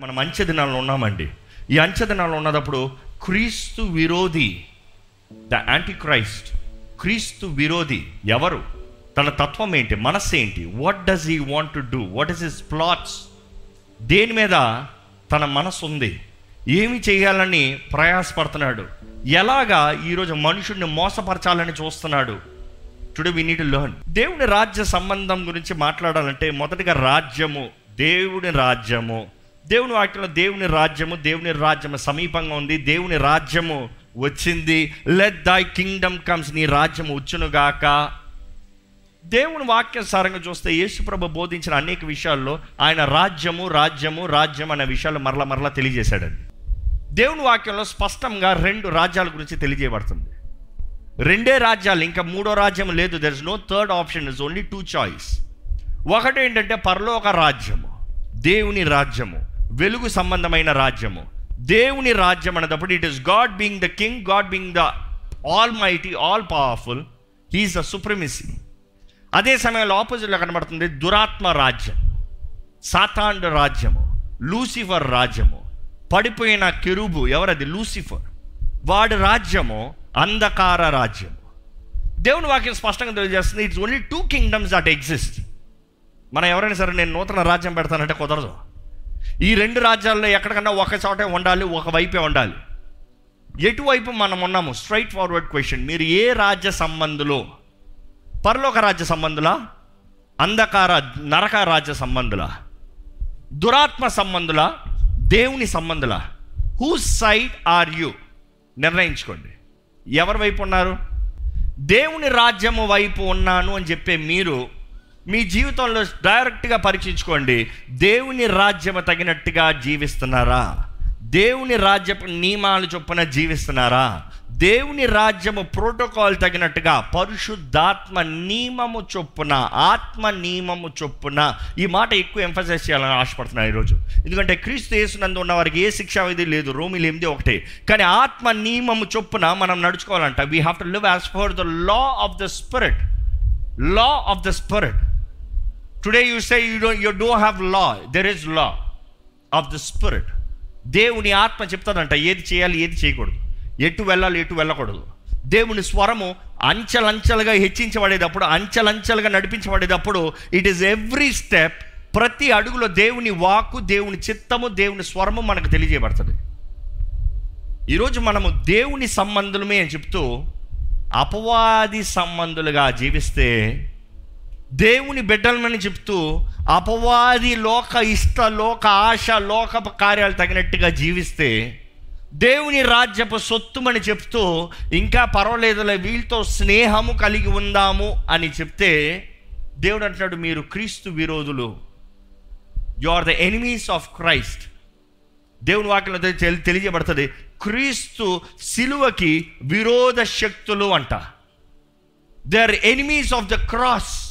మనం అంచె దినాల్లో ఉన్నామండి. ఈ అంచె దినాల్లో ఉన్నప్పుడు క్రీస్తు విరోధి ద యాంటీ క్రైస్ట్ క్రీస్తు విరోధి ఎవరు? తన తత్వం ఏంటి? మనస్సు ఏంటి? What does he want to do what is his plots దేని మీద తన మనసు ఉంది? ఏమి చేయాలని ప్రయాసపడుతున్నాడు? ఎలాగా ఈరోజు మనుషుడిని మోసపరచాలని చూస్తున్నాడు? టుడే వి నీడ్ లెర్న్ దేవుని రాజ్య సంబంధం గురించి మాట్లాడాలంటే మొదటిగా రాజ్యము దేవుని రాజ్యము. దేవుని వాక్యంలో దేవుని రాజ్యము దేవుని రాజ్యము సమీపంగా ఉంది. దేవుని రాజ్యము వచ్చింది. లెట్ దై కింగ్డమ్ కమ్స్ నీ రాజ్యము వచ్చునుగాక దేవుని వాక్యానుసారంగా చూస్తే యేసుప్రభు బోధించిన అనేక విషయాల్లో ఆయన రాజ్యము రాజ్యము రాజ్యం అనే విషయాలు మరల మరలా తెలియజేశాడండి దేవుని వాక్యంలో స్పష్టంగా రెండు రాజ్యాల గురించి తెలియజేయబడుతుంది. రెండే రాజ్యాలు ఇంకా మూడో రాజ్యం లేదు. There is no third option is only two choice ఒకటి ఏంటంటే పరలోక రాజ్యము దేవుని రాజ్యము. వెలుగు సంబంధమైన రాజ్యము. దేవుని రాజ్యం అన్నప్పుడు it is God being the king God being the almighty all powerful he is the supremacy అదే సమయంలో ఆపోజిట్లో కనబడుతుంది దురాత్మ రాజ్యం. సాతాండ రాజ్యము. లూసిఫర్ రాజ్యము. పడిపోయిన కెరుబు ఎవరది? లూసిఫర్. వాడి రాజ్యము అంధకార రాజ్యము. దేవుని వాక్యం స్పష్టంగా తెలియజేస్తుంది it's only two kingdoms that exist మనం ఎవరైనా సరే నేను నూతన రాజ్యం పెడతానంటే కుదరదు. ఈ రెండు రాజ్యాల్లో ఎక్కడికన్నా ఒక చోటే ఉండాలి ఒక వైపే ఉండాలి. ఎటువైపు మనం ఉన్నాము స్ట్రైట్ ఫార్వర్డ్ క్వశ్చన్ మీరు ఏ రాజ్య సంబంధులు? పరలోక రాజ్య సంబంధులా? అంధకార నరక రాజ్య సంబంధుల? దురాత్మ సంబంధుల? దేవుని సంబంధుల? హూ సైడ్ ఆర్ యు నిర్ణయించుకోండి. ఎవరి వైపు ఉన్నారు? దేవుని రాజ్యము వైపు ఉన్నాను అని చెప్పే మీరు మీ జీవితంలో డైరెక్ట్గా పరీక్షించుకోండి. దేవుని రాజ్యము తగినట్టుగా జీవిస్తున్నారా? దేవుని రాజ్య నియమాలు చొప్పున జీవిస్తున్నారా? దేవుని రాజ్యము ప్రోటోకాల్ తగినట్టుగా పరిశుద్ధాత్మ నియమము చొప్పున ఆత్మ నియమము చొప్పున ఈ మాట ఎక్కువ ఎంఫసైజ్ చేయాలని ఆశపడుతున్నాను ఈరోజు. ఎందుకంటే క్రీస్తు యేసునందు ఉన్న వారికి ఏ శిక్షా విధి లేదు. రోమిలు ఎనిమిది ఒకటే. కానీ ఆత్మ నియమము చొప్పున మనం నడుచుకోవాలంట. We have to live as for the law of the spirit law of the spirit today you say you don't you don't have law there is law of the spirit దేవుని ఆత్మ చెప్తానంట ఏది చేయాలి ఏది చేయకూడదు. ఎటు వెళ్ళాలి ఎటు వెళ్ళకూడదు. దేవుని స్వరము అంచెలంచెలుగా హెచ్చించబడేటప్పుడు అంచెలంచెలుగా నడిపించబడేటప్పుడు ఇట్ ఈస్ ఎవ్రీ స్టెప్ ప్రతి అడుగులో దేవుని వాక్కు దేవుని చిత్తము దేవుని స్వరము మనకు తెలియజేయబడుతుంది. ఈరోజు మనము దేవుని సంబంధులమే అని చెప్తూ అపవాది సంబంధులుగా జీవిస్తే దేవుని బిడ్డలమని చెప్తూ అపవాది లోక ఇష్ట లోక ఆశ లోక కార్యాలు తగినట్టుగా జీవిస్తే దేవుని రాజ్యపు సొత్తుమని చెప్తూ ఇంకా పర్వాలేదులే వీళ్ళతో స్నేహము కలిగి ఉందాము అని చెప్తే దేవుడు అంటున్నాడు మీరు క్రీస్తు విరోధులు. You are the enemies of Christ దేవుని వాక్యంలో తెలి- తెలియజేయబడుతుంది క్రీస్తు సిలువకి విరోధ శక్తులు అంట. They are enemies of the cross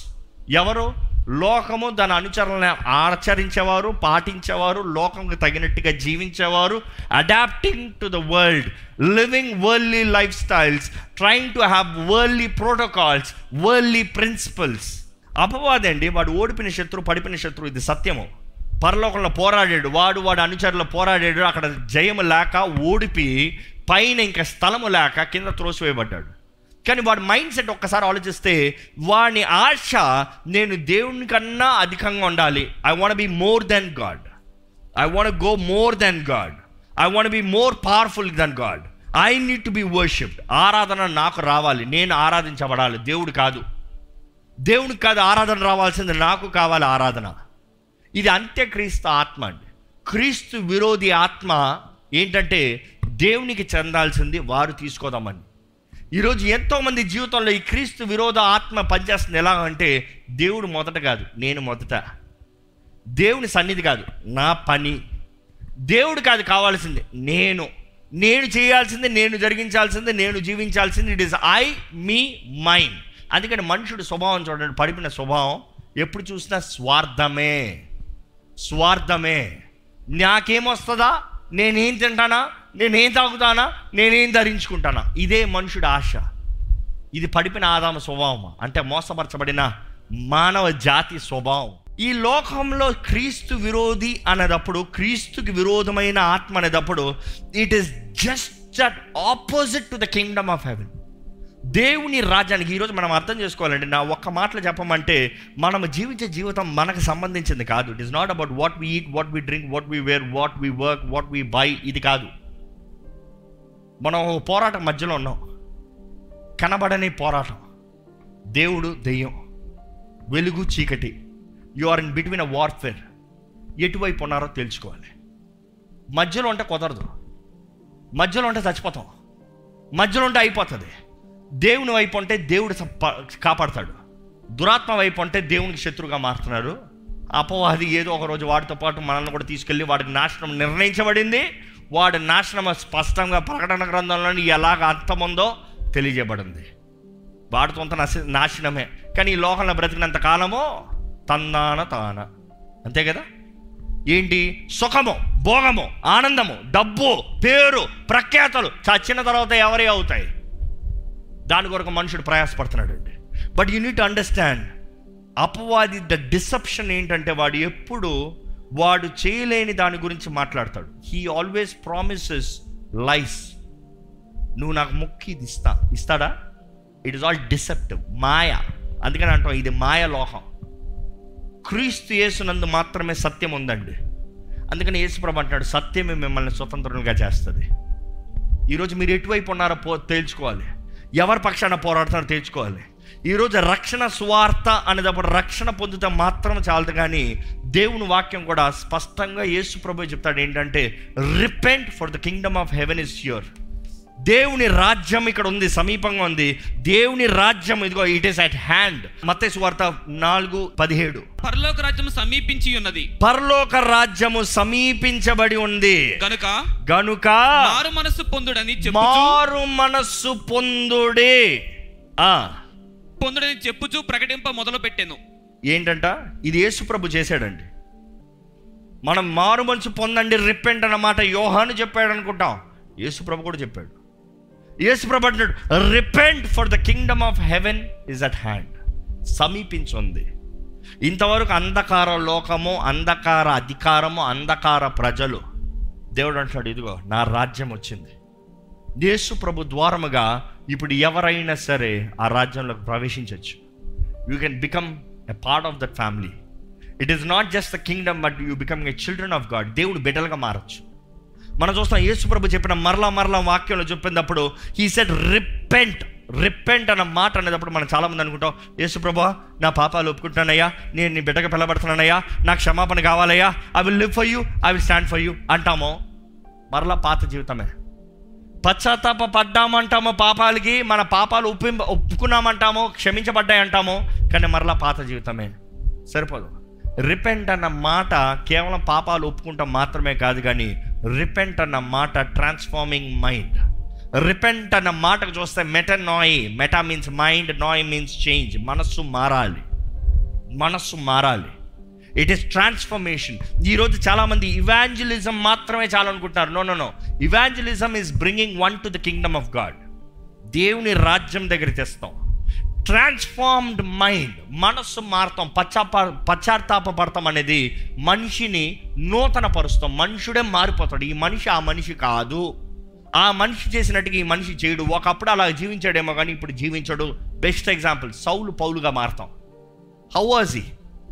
ఎవరు? లోకము దాని అనుచరణ ఆచరించేవారు పాటించేవారు లోకంకు తగినట్టుగా జీవించేవారు adapting to the world living worldly life styles trying to have వర్ల్లీ protocols వర్ల్లీ principles అపవాది అండి వాడు ఓడిపిన శత్రువు పడిపిన శత్రువు ఇది సత్యము. పరలోకంలో పోరాడాడు వాడు వాడు అనుచరులు పోరాడాడు అక్కడ జయము లేక ఓడిపి పైన ఇంకా స్థలము లేక కింద త్రోసివేయబడ్డాడు. కానీ వాడి మైండ్ సెట్ ఒక్కసారి ఆలోచిస్తే వాడి ఆశ నేను దేవుని కన్నా అధికంగా ఉండాలి. I want be more than God I want go more than God I want be more powerful than God I need to be worshipped ఆరాధన నాకు రావాలి. నేను ఆరాధించబడాలి. దేవుడు కాదు. దేవుడికి కాదు ఆరాధన రావాల్సింది నాకు కావాలి ఆరాధన. ఇది అంత్యక్రీస్తు ఆత్మ అండి. క్రీస్తు విరోధి ఆత్మ ఏంటంటే దేవునికి చెందాల్సింది వారు తీసుకోదామని. ఈరోజు ఎంతోమంది జీవితంలో ఈ క్రీస్తు విరోధ ఆత్మ పనిచేస్తుంది ఎలా అంటే దేవుడు మొదట కాదు నేను మొదట. దేవుని సన్నిధి కాదు నా పని. దేవుడు కాదు కావాల్సింది నేను. నేను చేయాల్సింది నేను జరిగించాల్సింది నేను జీవించాల్సింది it is I me mind అందుకని మనుషుడు స్వభావం చూడండి పడిపిన స్వభావం ఎప్పుడు చూసినా స్వార్థమే. స్వార్థమే. నాకేమొస్తుందా నేనేం తింటానా? నేనేం తాగుతానా? నేనేం ధరించుకుంటానా? ఇదే మనుషుడు ఆశ. ఇది పడిపిన ఆదామ స్వభావం అంటే మోసపరచబడిన మానవ జాతి స్వభావం. ఈ లోకంలో క్రీస్తు విరోధి అనేటప్పుడు క్రీస్తుకి విరోధమైన ఆత్మ అనేటప్పుడు it is just at opposite to the kingdom of heaven దేవుని రాజ్యానికి ఈరోజు మనం అర్థం చేసుకోవాలండి నా ఒక్క మాటలు చెప్పమంటే మనం జీవించే జీవితం మనకు సంబంధించింది కాదు. It is not about what we eat what we drink what we wear what we work what we buy ఇది కాదు. మనం పోరాటం మధ్యలో ఉన్నాం. కనబడని పోరాటం. దేవుడు దెయ్యం. వెలుగు చీకటి. You are in between a warfare ఎటువైపు ఉన్నారో తెలుసుకోవాలి. మధ్యలో ఉంటే కుదరదు. మధ్యలో ఉంటే చచ్చిపోతాం. మధ్యలో ఉంటే అయిపోతుంది. దేవుని వైపు ఉంటే దేవుడు కాపాడతాడు. దురాత్మ వైపు ఉంటే దేవునికి శత్రువుగా మారుతున్నారు. అపవాది ఏదో ఒక రోజు వాడితో పాటు మనల్ని కూడా తీసుకెళ్ళి వాడికి నాశనం నిర్ణయించబడింది. వాడి నాశనం స్పష్టంగా ప్రకటన గ్రంథంలో ఎలాగ అర్థముందో తెలియజేయబడింది. వాడితో అంత నాశనమే. కానీ ఈ లోకంలో బ్రతికినంత కాలము తందాన తాన. అంతే కదా? ఏంటి? సుఖము భోగము ఆనందము డబ్బు పేరు ప్రఖ్యాతలు. చచ్చిన తర్వాత ఎవరే అవుతాయి? దాని కొరకు మనుషుడు ప్రయాసపడుతున్నాడు అండి. బట్ యు నీట్ అండర్స్టాండ్ అపవాది ద డిసెప్షన్ ఏంటంటే వాడు ఎప్పుడు వాడు చేయలేని దాని గురించి మాట్లాడతాడు. హీ ఆల్వేస్ ప్రామిసెస్ లైఫ్ నువ్వు నాకు మొక్కి ఇది ఇస్తా ఇస్తాడా? ఇట్ ఇస్ ఆల్ డిసెప్టివ్ మాయ. అందుకని అంటాం ఇది మాయ లోహం. క్రీస్తు యేసునందు మాత్రమే సత్యం ఉందండి. అందుకని యేసుప్రభు అంటున్నాడు సత్యమే మిమ్మల్ని స్వతంత్రంగా చేస్తుంది. ఈరోజు మీరు ఎటువైపు ఉన్నారో పో తేల్చుకోవాలి. ఎవరి పక్షాన పోరాడుతున్నారో తేల్చుకోవాలి. ఈరోజు రక్షణ సువార్త అనేటప్పుడు రక్షణ పొందితే మాత్రం చాలదు కానీ దేవుని వాక్యం కూడా స్పష్టంగా యేసు ప్రభు చెప్తాడు. ఏంటంటే repent for the kingdom of heaven is your దేవుని రాజ్యం ఇక్కడ ఉంది సమీపంగా ఉంది. దేవుని రాజ్యం ఇదిగో ఇట్ ఈస్ అట్ హ్యాండ్. మత్తయి వార్త నాలుగు పదిహేడు. పరలోక రాజ్యం సమీపించి ఉన్నది. పరలోక రాజ్యము సమీపించబడి ఉంది. గనుక గనుక మారు మనస్సు పొందుడని మారు మనస్సు పొందుడే. ఆ. పొందుడని చెప్పుచూ ప్రకటింప మొదలు పెట్టాను ఏంటంట? ఇది యేసుప్రభు చేశాడండి. మనం మారు మనసు పొందండి రిపెంట్ అన్నమాట యోహాను చెప్పాడు అనుకుంటాం యేసుప్రభు కూడా చెప్పాడు. యేసుప్రభు అంటున్నాడు repent for the kingdom of heaven is at hand. సమీపించుంది. ఇంతవరకు అంధకార లోకము అంధకార అధికారము అంధకార ప్రజలు. దేవుడు అంటున్నాడు ఇదిగో నా రాజ్యం వచ్చింది. యేసు ప్రభు ద్వారముగా ఇప్పుడు ఎవరైనా సరే ఆ రాజ్యంలోకి ప్రవేశించవచ్చు you can become a part of that family it is not just the kingdom but you become a children of God దేవుడు బిడ్డలుగా మారచ్చు. మనం చూస్తాం యేసుప్రభు చెప్పిన మరలా మరలా వాక్యంలో చెప్పినప్పుడు హీ సెట్ రిపెంట్ రిపెంట్ అన్న మాట అనేటప్పుడు మనం చాలామంది అనుకుంటాం యేసుప్రభు నా పాపాలు ఒప్పుకుంటున్నానయ్యా నేను నీ బిడ్డగా పిల్లబడుతున్నానయ్యా నాకు క్షమాపణ కావాలయ్యా I will live for you I will stand for you అంటామో. మరలా పాత జీవితమే. పశ్చాత్తాప పడ్డామంటామో పాపాలకి మన పాపాలు ఒప్పి ఒప్పుకున్నామంటామో క్షమించబడ్డాయి అంటామో కానీ మరలా పాత జీవితమే. సరిపోదు. రిపెంట్ అన్న మాట కేవలం పాపాలు ఒప్పుకుంటాం మాత్రమే కాదు కానీ రిపెంట్ అన్న మాట ట్రాన్స్ఫార్మింగ్ మైండ్ రిపెంట్ అన్న మాటకు చూస్తే మెటా నాయ్ మెటా మీన్స్ మైండ్ నాయ్ మీన్స్ చేంజ్ మనస్సు మారాలి. మనస్సు మారాలి. ఇట్ ఈస్ ట్రాన్స్ఫర్మేషన్ ఈరోజు చాలామంది ఇవాంజలిజం మాత్రమే చాలనుకుంటారు no no no evangelism is bringing one to the kingdom of God దేవుని రాజ్యం దగ్గర తెస్తాం. ట్రాన్స్ఫార్మ్డ్ మైండ్ మనస్సు మారుతాం. పశ్చాప పశ్చాత్తాప పడతాం అనేది మనిషిని నూతన పరుస్తాం మనుషుడే మారిపోతాడు. ఈ మనిషి ఆ మనిషి కాదు. ఆ మనిషి చేసినట్టుగా ఈ మనిషి చేయడు. ఒకప్పుడు అలా జీవించాడేమో కానీ ఇప్పుడు జీవించడు. బెస్ట్ ఎగ్జాంపుల్ సౌలు పౌలుగా మారుతాం. How was he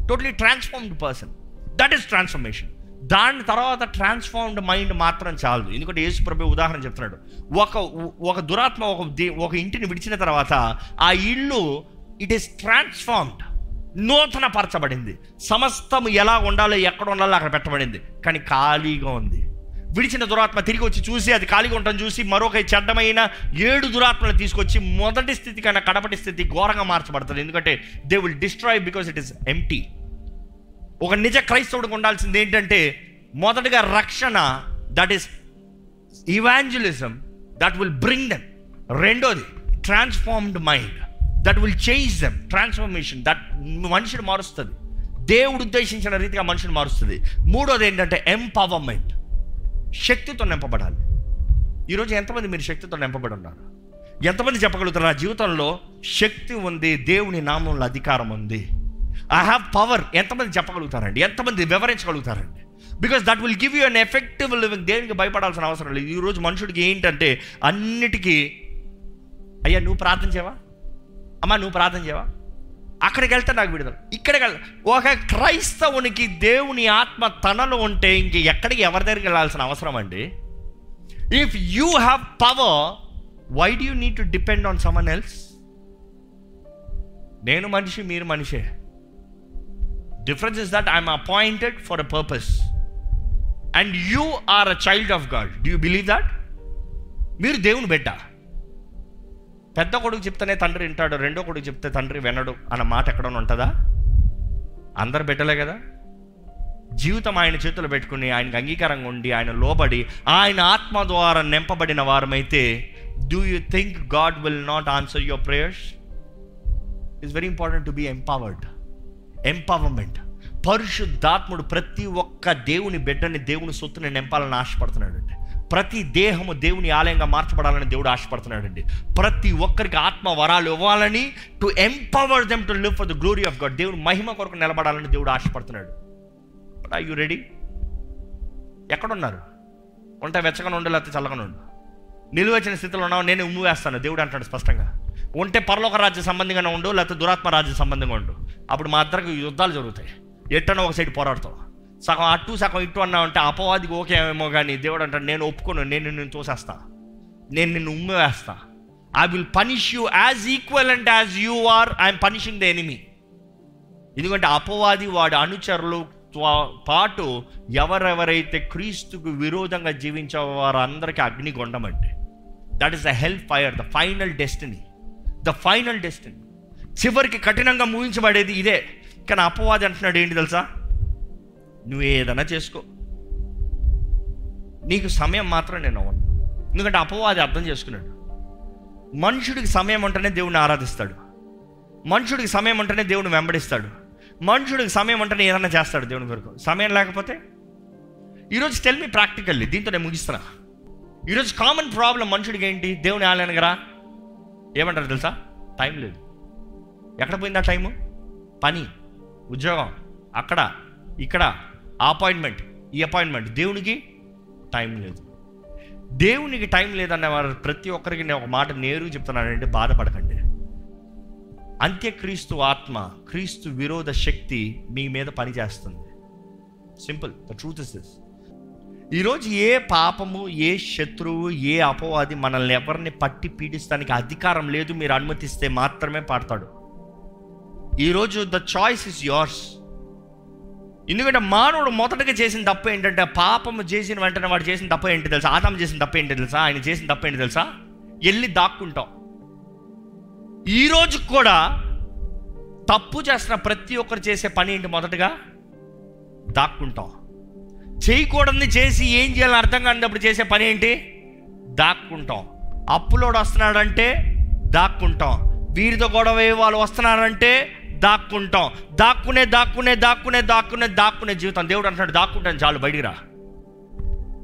totally transformed person that is transformation దాని తర్వాత ట్రాన్స్ఫార్మ్డ్ మైండ్ మాత్రం చాలదు ఎందుకంటే యేసు ప్రభు ఉదాహరణ చెప్తున్నాడు. ఒక ఒక దురాత్మ ఒక దే- ఒక ఇంటిని విడిచిన తర్వాత ఆ ఇల్లు ఇట్ ఈస్ ట్రాన్స్ఫార్మ్డ్ నూతన పరచబడింది సమస్తము ఎలా ఉండాలో ఎక్కడ ఉండాలో అక్కడ పెట్టబడింది. కానీ ఖాళీగా ఉంది. విడిచిన దురాత్మ తిరిగి వచ్చి చూసి అది ఖాళీగా ఉండటం చూసి మరొక చెడ్డమైన ఏడు దురాత్మలు తీసుకొచ్చి మొదటి స్థితి కన్నా కడపటి స్థితి ఘోరంగా మార్చబడుతుంది. ఎందుకంటే they will destroy because it is empty ఒక నిజ క్రైస్తవుడికి ఉండాల్సింది ఏంటంటే మొదటగా రక్షణ that is evangelism that will bring them రెండోది transformed mind that will change them transformation that మనిషిని మారుస్తుంది. దేవుడు ఉద్దేశించిన రీతిగా మనిషిని మారుస్తుంది. మూడోది ఏంటంటే ఎంపవర్మెంట్ శక్తితో నింపబడాలి. ఈరోజు ఎంతమంది మీరు శక్తితో నింపబడి ఉన్నారు? ఎంతమంది చెప్పగలుగుతారు? నా జీవితంలో శక్తి ఉంది దేవుని నామంలో అధికారం ఉంది. ఐ హ్యావ్ పవర్ ఎంతమంది చెప్పగలుగుతారండి? ఎంతమంది వివరించగలుగుతారండి? Because that will give you an effective living దేనికి భయపడాల్సిన అవసరం లేదు. ఈరోజు మనుషుడికి ఏంటంటే అన్నిటికీ అయ్యా నువ్వు ప్రార్థన చేయవా? అమ్మా నువ్వు ప్రార్థన చేయవా? అక్కడికి వెళ్తే నాకు విడుదల. ఇక్కడికి ఒక క్రైస్తవునికి దేవుని ఆత్మ తనలో ఉంటే ఇంక ఎక్కడికి ఎవరి దగ్గరికి వెళ్ళాల్సిన అవసరం అండి? If you have power why do you need to depend on someone else నేను మనిషి మీరు మనిషే. Difference is that I'm appointed for a purpose and you are a child of God do you believe that మీరు దేవుని బిడ్డ. పెద్ద కొడుకు చెప్తేనే తండ్రి వింటాడు రెండో కొడుకు చెప్తే తండ్రి వినడు అన్న మాట ఎక్కడన్నా ఉంటుందా? అందరు బిడ్డలే కదా? జీవితం ఆయన చేతులు పెట్టుకుని ఆయనకు అంగీకారంగా ఉండి ఆయన లోబడి ఆయన ఆత్మ ద్వారా నింపబడిన వారమైతే do you think God will not answer your prayers it's very important to be empowered empowerment పరిశుద్ధాత్ముడు ప్రతి ఒక్క దేవుని బిడ్డని దేవుని సొత్తుని నింపాలని ఆశపడుతున్నాడు అంటే ప్రతి దేహము దేవుని ఆలయంగా మార్చబడాలని దేవుడు ఆశపడుతున్నాడండి. ప్రతి ఒక్కరికి ఆత్మ వరాలు ఇవ్వాలని to empower them to live for the glory of God దేవుని మహిమ కొరకు నిలబడాలని దేవుడు ఆశపడుతున్నాడు. బట్ ఆర్ యు రెడీ ఎక్కడున్నారు? వంట వెచ్చగా ఉండు లేకపోతే చల్లగా ఉండు. నిలువచ్చిన స్థితిలో ఉన్నావు నేను ఉమ్ము వేస్తాను దేవుడు అంటాడు స్పష్టంగా. ఉంటే పరలోక రాజ్య సంబంధంగానే ఉండు లేకపోతే దురాత్మ రాజ్య సంబంధంగా ఉండు. అప్పుడు మా అద్దరికి యుద్ధాలు జరుగుతాయి. ఎట్టనో ఒక సైడ్ పోరాడతాం. సగం అటు సగం ఇటు అన్నా ఉంటే అపవాదికి ఓకే ఏమో కానీ దేవుడు అంటాడు నేను ఒప్పుకోను నేను నిన్ను తోసేస్తా. నేను నిన్ను ఉమ్మివేస్తా I will punish you as equal and as you are I'm punishing the enemy ఎందుకంటే అపవాది వాడి అనుచరులు పాటు ఎవరెవరైతే క్రీస్తుకు విరోధంగా జీవించే వారందరికీ అగ్నిగొండం అంటే that is the hell fire the final destiny the final destiny చివరికి కఠినంగా ముగించబడేది ఇదే. కానీ అపవాది అంటున్నాడు ఏంటి తెలుసా? నువ్వు ఏదైనా చేసుకో. నీకు సమయం మాత్రం నేను అవ్వను ఎందుకంటే అపవాది అర్థం చేసుకున్నాడు. మనుషుడికి సమయం ఉంటేనే దేవుడిని ఆరాధిస్తాడు. మనుషుడికి సమయం ఉంటేనే దేవుని వెంబడిస్తాడు. మనుషుడికి సమయం ఉంటేనే ఏదైనా చేస్తాడు దేవుని కొరకు. సమయం లేకపోతే? ఈరోజు టెల్ మీ ప్రాక్టికల్లీ దీంతో నేను ముగిస్తున్నా. ఈరోజు కామన్ ప్రాబ్లం మనుషుడికి ఏంటి? దేవుని ఆలయానికి రా. ఏమంటారు తెలుసా? టైం లేదు. ఎక్కడ పోయిందా టైము పని ఉద్యోగం అక్కడ ఇక్కడ. అపాయింట్మెంట్ ఈ అపాయింట్మెంట్ దేవునికి టైం లేదు. దేవునికి టైం లేదన్న వారు ప్రతి ఒక్కరికి నేను ఒక మాట నేరు చెప్తున్నానంటే బాధపడకండి. అంత్యక్రీస్తు ఆత్మ క్రీస్తు విరోధ శక్తి మీ మీద పనిచేస్తుంది. Simple the truth is this ఈరోజు ఏ పాపము ఏ శత్రువు ఏ అపవాది మనల్ని ఎవరిని పట్టి పీడిస్తానికి అధికారం లేదు మీరు అనుమతిస్తే మాత్రమే పాడతాడు. ఈరోజు ద చాయిస్ ఇస్ యోర్స్ ఎందుకంటే మానవుడు మొదటగా చేసిన తప్పు ఏంటంటే పాపము చేసిన వెంటనే వాడు చేసిన తప్పు ఏంటి తెలుసా? ఆదాం చేసిన తప్పు ఏంటి తెలుసా? ఆయన చేసిన తప్పు ఏంటి తెలుసా? వెళ్ళి దాక్కుంటాం. ఈరోజు కూడా తప్పు చేస్తున్న ప్రతి ఒక్కరు చేసే పని ఏంటి మొదటగా? దాక్కుంటాం. చేయకూడదని చేసి ఏం చేయాలని అర్థం కానిప్పుడు చేసే పని ఏంటి? దాక్కుంటాం. అప్పులోడు వస్తున్నాడంటే దాక్కుంటాం. వీరితో గొడవ వాళ్ళు వస్తున్నారంటే దాక్కుంటాం. దాక్కునే దాక్కునే దాక్కునే దాక్కునే దాక్కునే జీవితం. దేవుడు అంటున్నాడు దాక్కుంటాను చాలు బయటికి రా.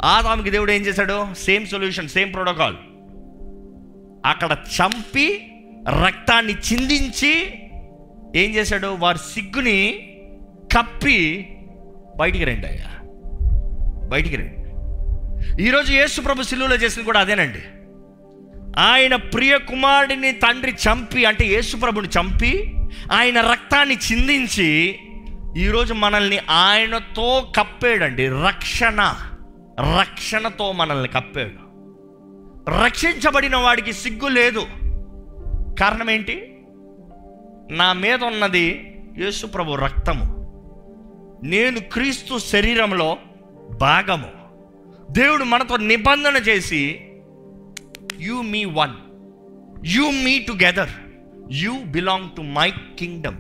ఆదాముకి దేవుడు ఏం చేశాడు? సేమ్ సొల్యూషన్ సేమ్ ప్రోటోకాల్ అక్కడ చంపి రక్తాన్ని చిందించి ఏం చేశాడు? వారి సిగ్గుని కప్పి బయటికి రండి అయ్యా. బయటికి రండి. ఈరోజు యేసు ప్రభు సిలువలో చేసింది కూడా అదేనండి. ఆయన ప్రియ కుమారుడిని తండ్రి చంపి అంటే యేసుప్రభుని చంపి ఆయన రక్తాన్ని చిందించి ఈరోజు మనల్ని ఆయనతో కప్పాడండి. రక్షణ రక్షణతో మనల్ని కప్పాడు. రక్షించబడిన వాడికి సిగ్గు లేదు. కారణం ఏంటి? నా మీద ఉన్నది యేసుప్రభు రక్తము. నేను క్రీస్తు శరీరంలో భాగము. దేవుడు మనతో నిబంధన చేసి you me one you me together you belong to my kingdom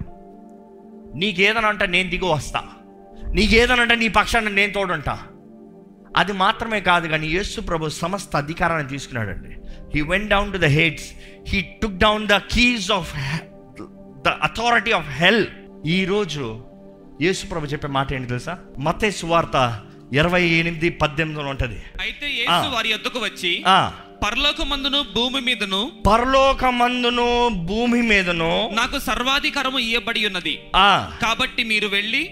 నీకేదనంటే అంటే నేను దిగు వస్తా. నీకేదనంటే నీ పక్షాన్ని నేను తోడుంటా. అది మాత్రమే కాదు కానీ యేసు ప్రభు సమస్త అధికారాన్ని తీసుకున్నాడండి. He went down to the Hades he took down the keys of the authority of hell ఈరోజు యేసు ప్రభు చెప్పే మాట ఏంటి తెలుసా? మతే సువార్త ఇరవై ఎనిమిది పద్దెనిమిదిలో ఉంటుంది. అయితే. వారి వచ్చి పరలోకమందును భూమి మీదను పరలోకమందును భూమి మీదను నాకు సర్వాధికారము ఇవ్వబడి ఉన్నది. ఆ. కాబట్టి మీరు వెళ్ళి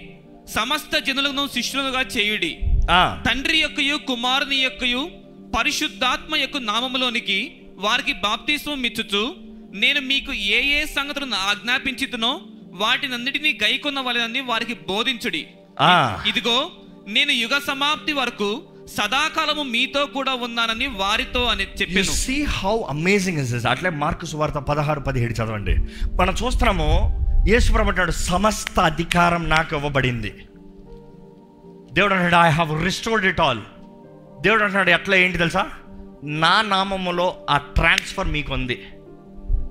సమస్త జనులను శిష్యులుగా చేయుడి. ఆ. తండ్రి యొక్కయు కుమారుని యొక్కయు పరిశుద్ధాత్మ యొక్క నామములోనికి వారికి బాప్తిస్మం ఇచ్చుచు నేను మీకు ఏ ఏ సంగతులను ఆజ్ఞాపించుతునో వాటినన్నిటినీ గైకొన్న వలనని వారికి బోధించుడి. ఇదిగో నేను యుగ సమాప్తి వరకు సదాకాలము మీతో కూడా ఉన్నానని వారితో అని యు చెప్పాను. సీ హౌ అమేజింగ్ ఇస్ అట్లే మార్కు సువార్త పదహారు పదిహేడు చదవండి. మనం చూస్తున్నాము యేసుప్రభు అంటాడు సమస్త అధికారం నాకు ఇవ్వబడింది. దేవుడు అంటాడు I have restored it all దేవుడు అంటున్నాడు ఎట్లా ఏంటి తెలుసా? నా నామములో ఆ ట్రాన్స్ఫర్ మీకు ఉంది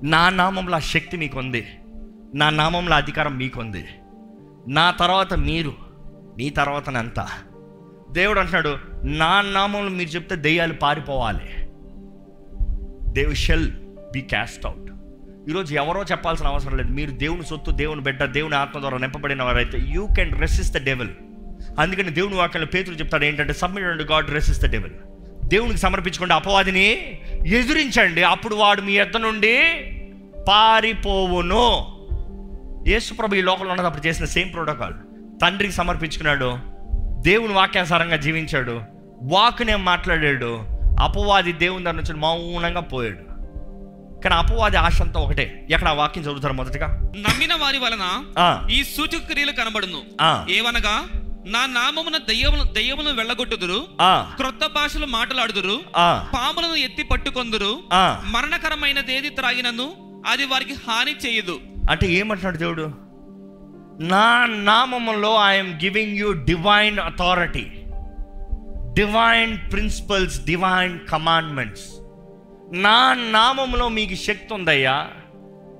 నా నామంలో ఆ శక్తి మీకు ఉంది నా నామంలో అధికారం మీకు ఉంది నా తర్వాత మీరు మీ తర్వాత అంతా దేవుడు అంటున్నాడు నా నామంలో మీరు చెప్తే దెయ్యాలు పారిపోవాలి. They shall be cast out ఈరోజు ఎవరో చెప్పాల్సిన అవసరం లేదు. మీరు దేవుని సొత్తు దేవుని బిడ్డ దేవుని ఆత్మ ద్వారా నింపబడిన వారైతే you can resist the devil అందుకని దేవుని వాక్యంలో పేతులు చెప్తాడు ఏంటంటే submit God resist the devil దేవునికి సమర్పించుకోండి అపవాదిని ఎదురించండి. అప్పుడు వాడు మీ ఎద్ద నుండి పారిపోవును. యేసుప్రభు ఈ లోకంలో ఉన్నప్పుడు చేసిన సేమ్ ప్రోటోకాల్ తండ్రికి సమర్పించుకున్నాడు దేవుని వాక్యానుసారంగా జీవించాడు. వాకునే మాట్లాడాడు. అపవాది దేవుని దగ్గర నుంచి మౌనంగా పోయాడు. కానీ అపవాది ఆశ అంతా ఒకటే. ఎక్కడ వాక్యం చదువుతారు మొదటగా? నమ్మిన వారి వలన ఈ సూచక క్రియలు కనబడును ఏవనగా నా నామమున దయ్యమును దయ్యమును వెళ్ళగొట్టుదురు. క్రొత్త భాషలు మాట్లాడుదురు. పాములను ఎత్తి పట్టుకొందురు. మరణకరమైనదేది త్రాగినను అది వారికి హాని చేయదు. అంటే ఏమంటున్నాడు దేవుడు? నా నామములో I'm giving you divine authority divine principles divine commandments నా నామంలో మీకు శక్తి ఉందయ్యా.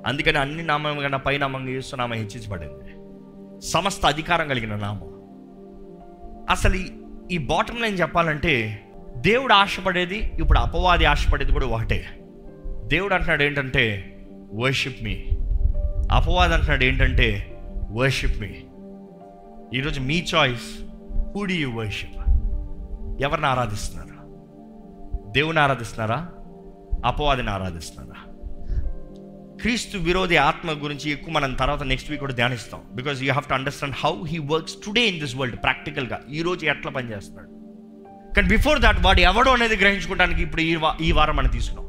అందుకని అన్ని నామం కన్నా పై నామంగా చేస్తున్నామ హెచ్చించబడింది. సమస్త అధికారం కలిగిన నామం. అసలు ఈ- బాటం లైన్ చెప్పాలంటే దేవుడు ఆశపడేది ఇప్పుడు అపవాది ఆశపడేది కూడా ఒకటే. దేవుడు అంటున్నాడు ఏంటంటే వర్షిప్ మీ అపవాది అంటున్నాడు ఏంటంటే వర్షిప్ మీ ఈరోజు మీ చాయిస్ హూ యూ వర్షిప్ ఎవరిని ఆరాధిస్తున్నారు? దేవుని ఆరాధిస్తున్నారా? అపవాదిని ఆరాధిస్తున్నారా? క్రీస్తు విరోధి ఆత్మ గురించి ఎక్కువ మనం తర్వాత నెక్స్ట్ వీక్ కూడా ధ్యానిస్తాం. Because you have to understand how he works today in this world ప్రాక్టికల్గా ఈరోజు ఎట్లా పనిచేస్తున్నాడు కానీ బిఫోర్ దాట్ వాడు ఎవడో అనేది గ్రహించుకోవడానికి ఇప్పుడు ఈ వా- ఈ వారం మనం తీసుకున్నాం.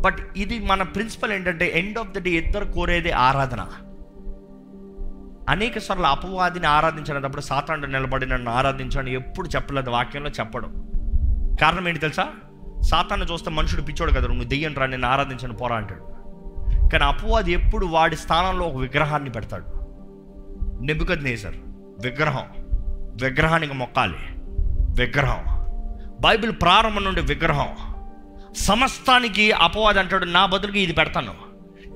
బట్ ఇది మన ప్రిన్సిపల్ ఏంటంటే ఎండ్ ఆఫ్ ద డే ఇద్దరు కోరేది ఆరాధన. అనేక సార్లు అపవాదిని ఆరాధించినప్పుడు సాతాండు నిలబడి నన్ను ఆరాధించని ఎప్పుడు చెప్పలేదు వాక్యంలో చెప్పడం. కారణం ఏంటి తెలుసా? సాతాన్ని చూస్తే మనుషుడు పిచ్చోడు కదా నువ్వు దెయ్యం రా నేను ఆరాధించను పోరా అంటాడు. కానీ అపవాది ఎప్పుడు వాడి స్థానంలో ఒక విగ్రహాన్ని పెడతాడు. నెబుకద్ నేసర్ విగ్రహం. విగ్రహానికి మొక్కాలి. విగ్రహం. బైబిల్ ప్రారంభం నుండి విగ్రహం. సమస్తానికి అపవాది అంటాడు నా బదులుగా ఇది పెడతాను.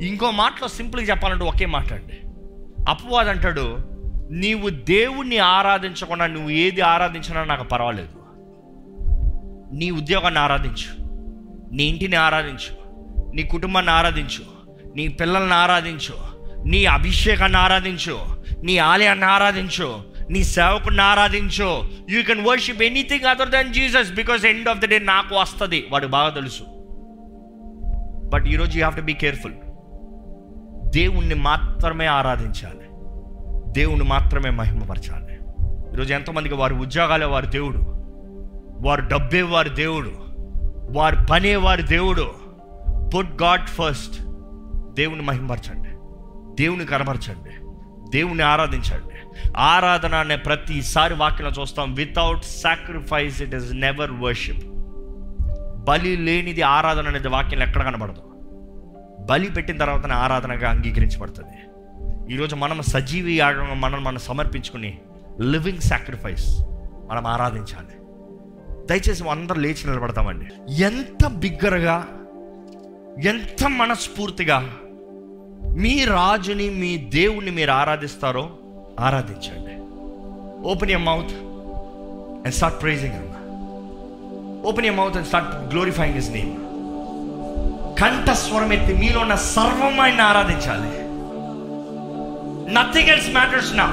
ఇంకో మాటలో సింపుల్గా చెప్పాలంటే ఒకే మాట అండి. అపవాది అంటాడు నీవు దేవుణ్ణి ఆరాధించకుండా నువ్వు ఏది ఆరాధించినా నాకు పర్వాలేదు. నీ ఉద్యోగాన్ని ఆరాధించు నీ ఇంటిని ఆరాధించు నీ కుటుంబాన్ని ఆరాధించు నీ పిల్లల్ని ఆరాధించు నీ అభిషేకాన్ని ఆరాధించు నీ ఆలయాన్ని ఆరాధించు నీ సేవకుని ఆరాధించు. You can worship anything other than Jesus because end of the day నాకు వస్తుంది. వాడు బాగా తెలుసు. బట్ ఈరోజు you have to be careful దేవుణ్ణి మాత్రమే ఆరాధించాలి. దేవుణ్ణి మాత్రమే మహిమపరచాలి. ఈరోజు ఎంతమందికి వారి ఉద్యోగాలే వారి దేవుడు. వారు డబ్బే వారి దేవుడు. వారి పనే వారి దేవుడు. పుట్ గాడ్ ఫస్ట్ దేవుని మహిమపరచండి. దేవుని కనపరచండి. దేవుని ఆరాధించండి. ఆరాధన అనే ప్రతిసారి వాక్యం చూస్తాం without sacrifice it is never worship బలి లేనిది ఆరాధన అనేది వాక్యం ఎక్కడ కనబడదు. బలి పెట్టిన తర్వాతనే ఆరాధనగా అంగీకరించబడుతుంది. ఈరోజు మనం సజీవి యాగంగా మనం మనం సమర్పించుకుని లివింగ్ సాక్రిఫైస్ మనం ఆరాధించాలి. దయచేసి అందరూ లేచి నిలబడతామండి. ఎంత బిగ్గరగా ఎంత మనస్ఫూర్తిగా మీ రాజుని మీ దేవుణ్ణి మీరు ఆరాధిస్తారో ఆరాధించండి. Open your mouth and start praising open your mouth and start glorifying his name కంఠస్వరం ఎత్తి మీలో ఉన్న సర్వమైన ఆరాధించాలి. నథింగ్ ఎల్స్ మ్యాటర్స్ నా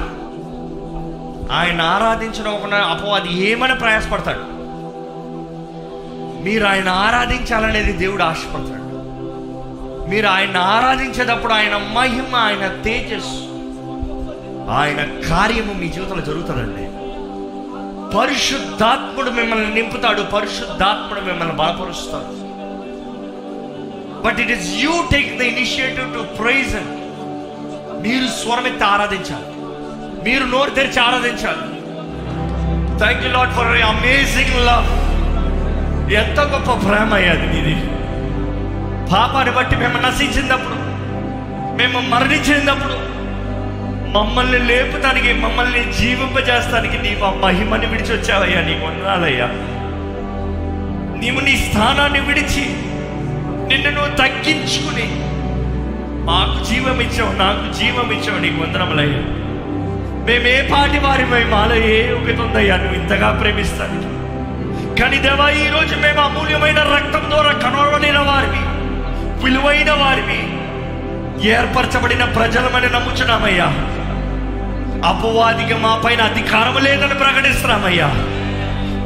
ఆయన ఆరాధించడం ఒక అపవాది ఏమైనా ప్రయాసపడతాడు? మీరు ఆయన ఆరాధించాలనేది దేవుడు ఆశపడతాడు. మీరు ఆయన ఆరాధించేటప్పుడు ఆయన మహిమ ఆయన తేజస్సు ఆయన కార్యము మీ జీవితంలో జరుగుతుందండి. పరిశుద్ధాత్ముడు మిమ్మల్ని నింపుతాడు పరిశుద్ధాత్ముడు మిమ్మల్ని బలపరుస్తాడు. But it is you take the initiative to praise మీరు స్వరమెత్తి ఆరాధించాలి. మీరు నోరు తెరిచి ఆరాధించాలి. Thank you lot for amazing love ఎంత గొప్ప ప్రేమ అయ్యాది మీది. పాపాన్ని బట్టి మేము నశించినప్పుడు మేము మరణించినప్పుడు మమ్మల్ని లేపుతానికి మమ్మల్ని జీవింపజేస్తానికి నీవు ఆ మహిమని విడిచి వచ్చావయ్యా నీ వందనాలయ్యా నీవు నీ స్థానాన్ని విడిచి నిన్ను నువ్వు తగ్గించుకుని మాకు జీవం ఇచ్చావు నాకు జీవం ఇచ్చావు నీకు వందనములయ్యా. మేము ఏ పాటి వారి మాలో ఏ ఒకటి ఉందయ్యా నువ్వు ఇంతగా ప్రేమిస్తానికి కానీ దేవా ఈరోజు మేము అమూల్యమైన రక్తం ద్వారా కనబడిన వారిని విలువైన వారిని ఏర్పరచబడిన ప్రజలమని నమ్ముచున్నామయ్యా. అపవాదిగా మా పైన అధికారం లేదని ప్రకటిస్తున్నామయ్యా.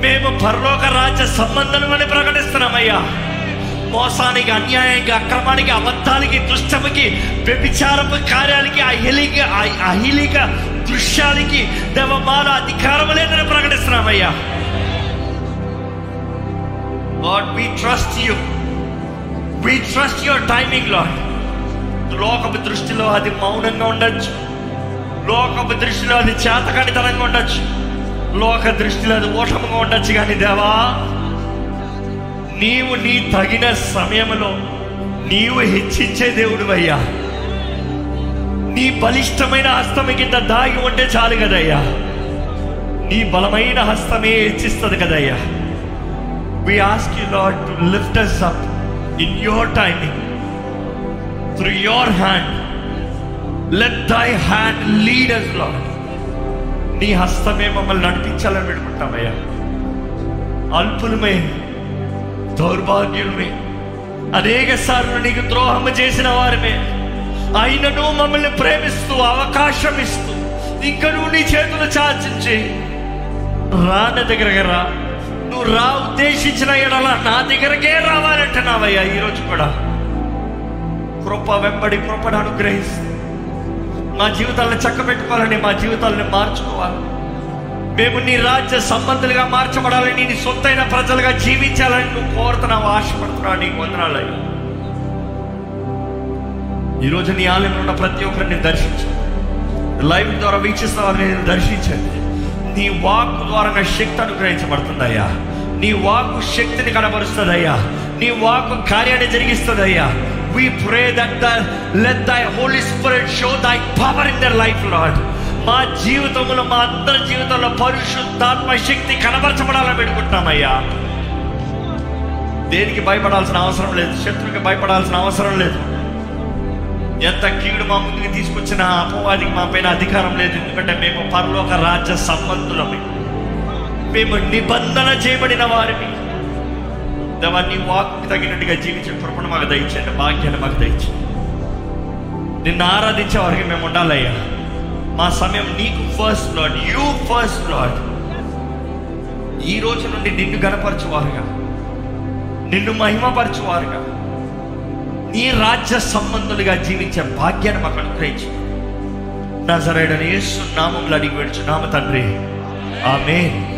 మేము పరలోక రాజ్య సంబంధం అని ప్రకటిస్తున్నామయ్యా. మోసానికి అన్యాయానికి అక్రమానికి అబద్ధానికి దుష్టముకి వ్యభిచారపు కార్యాలకి అహిలిక అహిలిక దృశ్యాలకి దేవమాల అధికారం లేదని ప్రకటిస్తున్నామయ్యా Lord, we trust you. We trust your timing Lord. లోకపు దృష్టిలో అది మౌనంగా ఉండొచ్చు లోకపు దృష్టిలో అది చేతకానితనంగా ఉండొచ్చు లోక దృష్టిలో అది ఓటముగా ఉండొచ్చు కానీ దేవా నీవు నీ తగిన సమయంలో నీవు హెచ్చించే దేవుడు అయ్యా నీ బలిష్టమైన హస్తమి కింద దాగి ఉంటే చాలు కదయ్యా. నీ బలమైన హస్తమే హెచ్చిస్తుంది కదయ్యా. We ask you lord to lift us up in your timing through your hand let thy hand lead us lord నీ హస్తమే మమ్మల్ని నడిపించాలని పెట్టుకుంటామయ్యా అల్పులమే దౌర్భాగ్యులమే అనేక సార్లు నీకు ద్రోహం చేసిన వారిమే. అయినను మమ్మల్ని ప్రేమిస్తూ అవకాశం ఇస్తూ ఇంకా నువ్వు నీ చేతులు చాచించి. రాన దగ్గరగా రా. నువ్వు రా ఉద్దేశించిన ఎడల నా దగ్గరకే రావాలంటున్నావయ్యా ఈరోజు కూడా. కృప వెంబడి కృపను అనుగ్రహిస్తూ. మా జీవితాలను చక్కబెట్టుకోవాలని మా జీవితాలను మార్చుకోవాలి. మేము నీ రాజ్య సంబంధులుగా మార్చబడాలని నీ సొంతైన ప్రజలుగా జీవించాలని నువ్వు కోరుతున్నావు ఆశపడుతున్నావు నీకు వందనాలయ్యా ఈరోజు నీ ఆలయంలో ఉన్న ప్రతి ఒక్కరిని దర్శించు లైవ్ ద్వారా వీక్షిస్తున్న వారిని నేను దర్శించండి నీ వాక్ ద్వారా శక్తి అనుగ్రహించబడుతుందయ్యా. నీ వాక్ శక్తిని కనబరుస్తుందయ్యా. నీ వాక్ కార్యాన్ని జరిగిస్తుందయ్యా. We pray that the let thy holy spirit show thy power in their life lord మా జీవితంలో మా అందరి జీవితంలో పరిశుద్ధాత్మ శక్తి కనబరచబడాలని పెట్టుకుంటున్నామయ్యా దేనికి భయపడాల్సిన అవసరం లేదు శత్రువుకి భయపడాల్సిన అవసరం లేదు. ఎంత కీడు మా ముందుకు తీసుకొచ్చిన అపవాదికి మా పైన అధికారం లేదు ఎందుకంటే మేము పరలోక రాజ్య సంబంధులమే. మేము నిబంధన చేయబడిన వారిని. దేవా వాక్కి వాక్కు తగినట్టుగా జీవించే కృపణ మాకు దయచేయండి భాగ్యాన్ని మాకు దయచేయండి. నిన్ను ఆరాధించే వారికి మేము ఉండాలయ్యా. మా సమయం నీకు first lord you first lord ఈ రోజు నుండి నిన్ను గనపరచువారుగా నిన్ను మహిమపరచువారుగా. నీ రాజ్య సంబంధులుగా జీవించే భాగ్యాన్ని మాకు అనుగ్రహించు. నజరేడని యేసు నామంలో అడిగి వేడుచు నామ తండ్రి. ఆమె